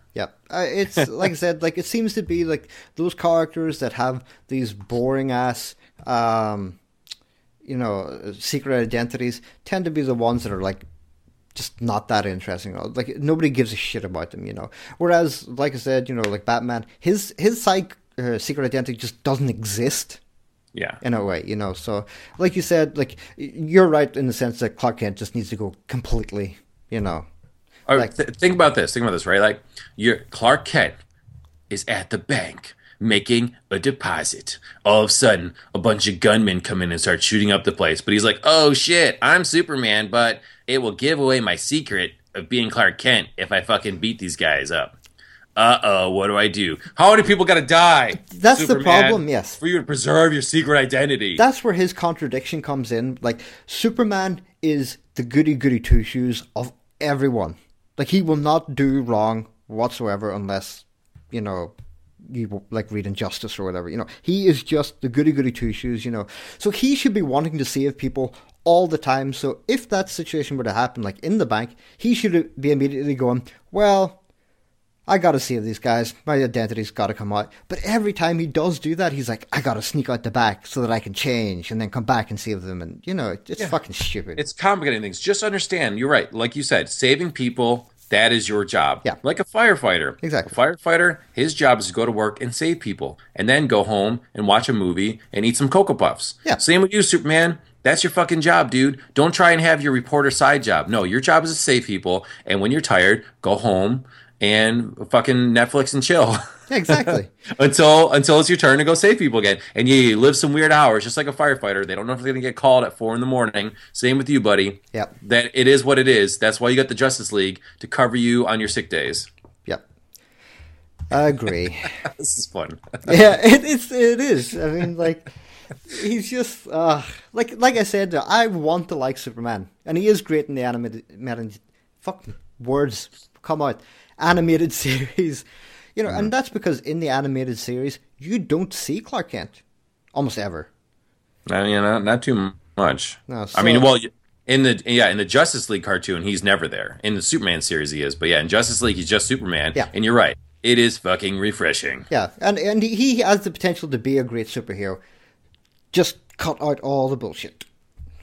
Uh, it's <laughs> like I said, like it seems to be like those characters that have these boring ass, um, you know, secret identities tend to be the ones that are like just not that interesting. Like nobody gives a shit about them, you know. Whereas, like I said, you know, like Batman, his his psych, uh, secret identity just doesn't exist. Yeah. In a way, you know. So, like you said, like you're right in the sense that Clark Kent just needs to go completely, you know. Like, th- think about this. Think about this, right? Like, your Clark Kent is at the bank making a deposit. All of a sudden, a bunch of gunmen come in and start shooting up the place. But he's like, "Oh shit, I'm Superman, but it will give away my secret of being Clark Kent if I fucking beat these guys up." Uh oh, what do I do? How many people gotta die? That's Superman, the problem, yes. For you to preserve your secret identity. That's where his contradiction comes in. Like, Superman is the goody goody two shoes of everyone. Like, he will not do wrong whatsoever unless, you know, you like read Injustice or whatever. You know, he is just the goody goody two shoes. You know, so he should be wanting to save people all the time. So if that situation were to happen, like in the bank, he should be immediately going, well I gotta save these guys. My identity's gotta come out. But every time he does do that, he's like, I gotta sneak out the back so that I can change and then come back and save them. And, you know, it's yeah. fucking stupid. It's complicating things. Just understand, you're right. Like you said, saving people, that is your job. Yeah. Like a firefighter. Exactly. A firefighter, his job is to go to work and save people and then go home and watch a movie and eat some Cocoa Puffs. Yeah. Same with you, Superman. That's your fucking job, dude. Don't try and have your reporter side job. No, your job is to save people. And when you're tired, go home and fucking Netflix and chill. exactly. <laughs> until until it's your turn to go save people again. And you live some weird hours, just like a firefighter. They don't know if they're gonna get called at four in the morning. Same with you, buddy. Yep. That it is what it is. That's why you got the Justice League to cover you on your sick days. Yep. I agree. <laughs> this is fun. <laughs> yeah, it, it's it is. I mean, like he's just uh, like like I said. I want to like Superman, and he is great in the animated. Fuck words come out animated <laughs> series. You know, and that's because in the animated series, you don't see Clark Kent almost ever. Uh, you know, not too much. No, so, I mean, well, in the yeah, in the Justice League cartoon, he's never there. In the Superman series, he is, but yeah, in Justice League, he's just Superman. Yeah, and you're right. It is fucking refreshing. Yeah, and and he has the potential to be a great superhero. Just cut out all the bullshit.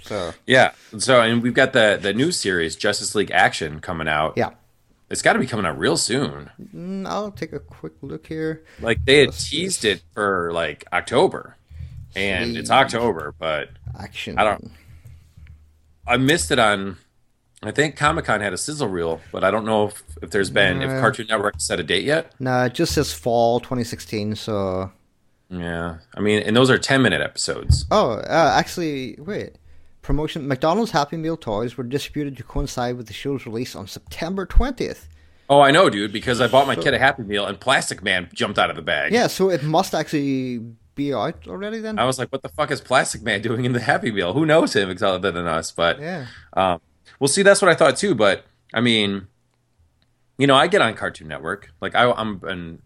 So yeah, so and we've got the the new series Justice League Action coming out. Yeah, it's got to be coming out real soon. Mm, I'll take a quick look here. Like they had Let's teased it for like October, and it's October, but action. I don't. I missed it on. I think Comic Con had a sizzle reel, but I don't know if, if there's been if Cartoon Network set a date yet. No, it just says fall 2016. So. Yeah, I mean, and those are 10 minute episodes. Oh, uh, actually, wait promotion, McDonald's Happy Meal toys were distributed to coincide with the show's release on September 20th. Oh, I know, dude, because I bought my so, kid a Happy Meal and Plastic Man jumped out of the bag. Yeah, so it must actually be out already then. I was like, what the fuck is Plastic Man doing in the Happy Meal? Who knows him other than us? But yeah. Um, well, see, that's what I thought too. But I mean, you know, I get on Cartoon Network. Like I, I'm in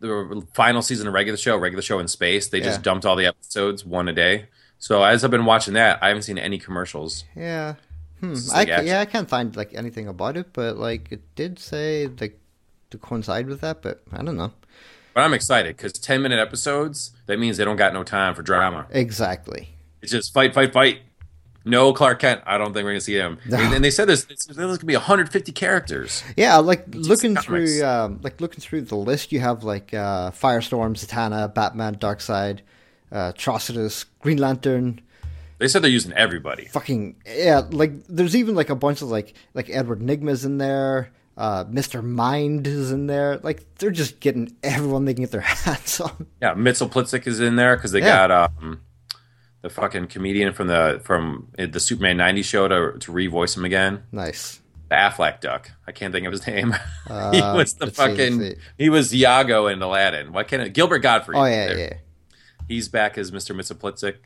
the final season of regular show, regular show in space. They just dumped all the episodes one a day. So as I've been watching that, I haven't seen any commercials. Yeah. Hmm. I, yeah, I can't find like anything about it, but like it did say like to coincide with that, but I don't know. But I'm excited because 10 minute episodes, that means they don't got no time for drama. Exactly. It's just fight, fight, fight. No Clark Kent. I don't think we're gonna see him. <laughs> No. And they said there's there's gonna be 150 characters. Yeah, like looking through, um, like looking through the list, you have like uh, Firestorm, Zatanna, Batman, Darkseid, uh, Green Lantern. They said they're using everybody. Fucking yeah! Like there's even like a bunch of like like Edward Nygma's in there. Uh, Mr. Mind is in there. Like they're just getting everyone they can get their <laughs> hands on. Yeah, Mxyzptlk is in there because they yeah. got um, the fucking comedian from the from the Superman '90s show to to revoice him again. Nice. The Aflac duck. I can't think of his <laughs> name. Uh, he was the fucking. See, he was Iago in Aladdin. Why can't it? Gilbert Gottfried. Oh yeah, there. yeah. He's back as Mr. Mxyzptlk.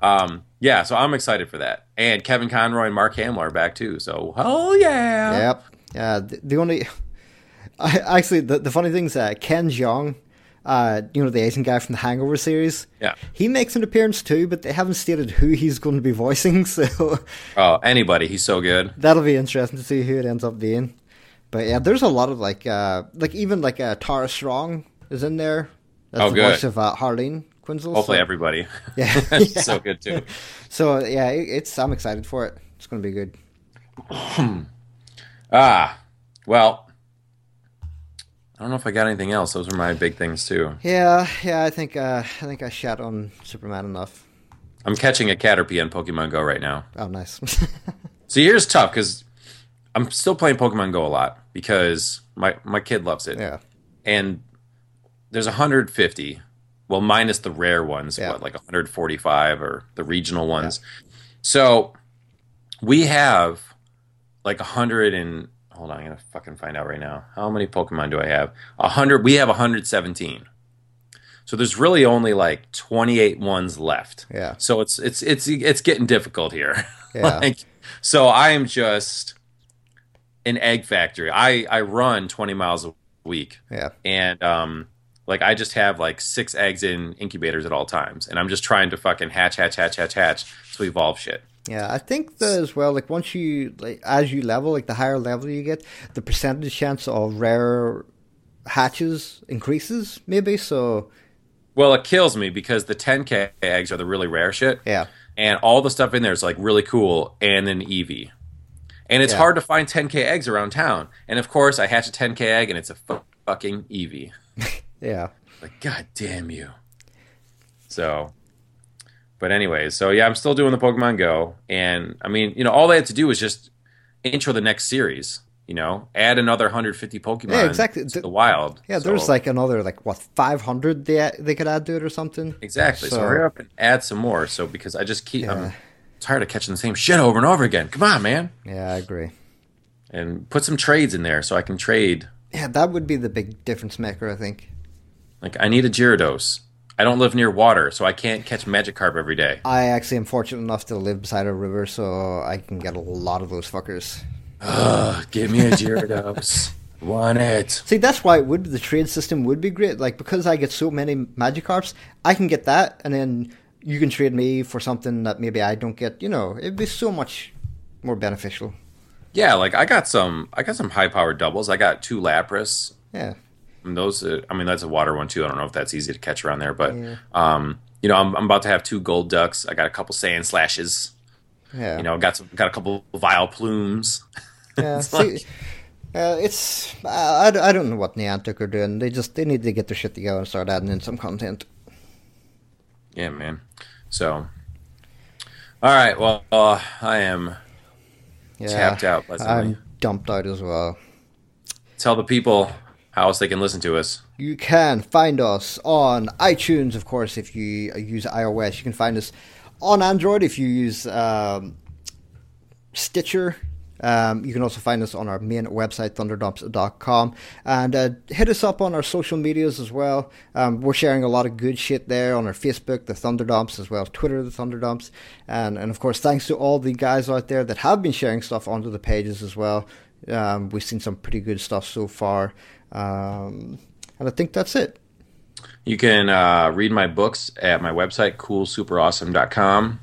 Um, yeah, so I'm excited for that. And Kevin Conroy and Mark Hamill are back too. So, oh yeah. Yep. Yeah. The, the only, <laughs> I, actually, the, the funny thing is that Ken Jeong, uh, you know, the Asian guy from the Hangover series. Yeah. He makes an appearance too, but they haven't stated who he's going to be voicing. <laughs> So. Oh, anybody. He's so good. That'll be interesting to see who it ends up being. But yeah, there's a lot of like, uh, like even like uh, Tara Strong is in there. That's oh, the good. voice of uh, Harleen Quinzel. Hopefully, so. everybody. <laughs> <laughs> Yeah, yeah. so good too. <laughs> So yeah, it's I'm excited for it. It's going to be good. <clears throat> Ah, well, I don't know if I got anything else. Those are my big things too. Yeah, yeah. I think uh, I think I shat on Superman enough. I'm catching a Caterpie on Pokemon Go right now. Oh, nice. See, here's tough because I'm still playing Pokemon Go a lot because my my kid loves it. yeah, and there's 150 well minus the rare ones Yeah. what like 145 or the regional ones. So we have like 100 and hold on i'm gonna fucking find out right now. How many pokemon do i have? 100 we have 117 so there's really only like 28 ones left. Yeah, so it's it's it's it's getting difficult here. <laughs> Yeah. like so i am just an egg factory. I i run 20 miles a week. Yeah. and um like I just have like six eggs in incubators at all times, and I'm just trying to fucking hatch, hatch, hatch, hatch, hatch to evolve shit. Yeah, I think that as well. Like once you like as you level, like the higher level you get, the percentage chance of rare hatches increases. Maybe so. Well, it kills me because the 10k eggs are the really rare shit, Yeah, and all the stuff in there is like really cool, and then Eevee, and it's Yeah. hard to find 10k eggs around town. And of course, I hatch a 10k egg, and it's a fu- fucking Eevee. <laughs> yeah, Like, god damn you. So, but anyways, so yeah, I'm still doing the Pokemon Go, and I mean, you know, all they had to do was just intro the next series. You know, add another 150 Pokemon Yeah, exactly. to the wild. yeah. So- There's like another like what 500 they they could add to it or something. exactly. So, so- hurry up and add some more. So because I just keep, Yeah. I'm tired of catching the same shit over and over again. Come on, man, Yeah, I agree. and put some trades in there so I can trade. Yeah, that would be the big difference maker. I think. Like, I need a Gyarados. I don't live near water, so I can't catch Magikarp every day. I actually am fortunate enough to live beside a river, so I can get a lot of those fuckers. Ugh, give me a Gyarados. <laughs> Want it. See, that's why it would the trade system would be great. Like because I get so many Magikarps, I can get that, and then you can trade me for something that maybe I don't get. You know, it'd be so much more beneficial. Yeah, like I got some, I got some high powered doubles. I got two Lapras. Yeah, those, uh, I mean, that's a water one too. I don't know if that's easy to catch around there, but Yeah. um, you know, I'm, I'm about to have two Golducks. I got a couple Sandslashes. yeah, You know, got some, got a couple Vileplumes. <laughs> yeah. It's See, like- uh, it's I, I, I don't know what Niantic are doing. They just they need to get their shit together and start adding in some content. yeah, man. So, all right. Well, uh, I am Yeah, tapped out. Pleasantly. I'm dumped out as well. Tell the people how else they can listen to us. You can find us on iTunes, of course, if you use iOS. You can find us on Android if you use um, Stitcher. Um, you can also find us on our main website, thunderdumps.com. And uh, hit us up on our social medias as well. Um, we're sharing a lot of good shit there on our Facebook, the Thunderdumps, as well as Twitter, the Thunderdumps. And, and of course, thanks to all the guys out there that have been sharing stuff onto the pages as well. Um, we've seen some pretty good stuff so far. Um, and I think that's it. You can uh, read my books at my website, coolsuperawesome.com.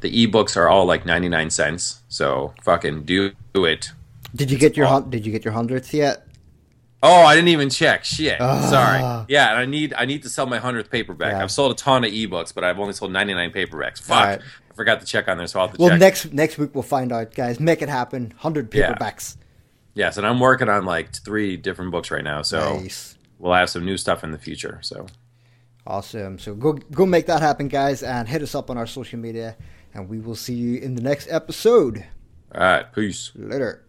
The ebooks are all like 99 cents. So fucking do it. Did you get your Did you get your hundredth yet? Oh, I didn't even check. Shit. Ah. Sorry. Yeah, and I need I need to sell my 100th paperback. Yeah. I've sold a ton of ebooks, but I've only sold 99 paperbacks. Fuck. Alright. I forgot to check on there, so I'll have to Well, check. next next week we'll find out, guys. Make it happen. Hundred Yeah. Yes, and I'm working on like three different books right now, so Nice. we'll have some new stuff in the future. So Awesome. So go go make that happen, guys, and hit us up on our social media, and we will see you in the next episode. all right, peace. Later.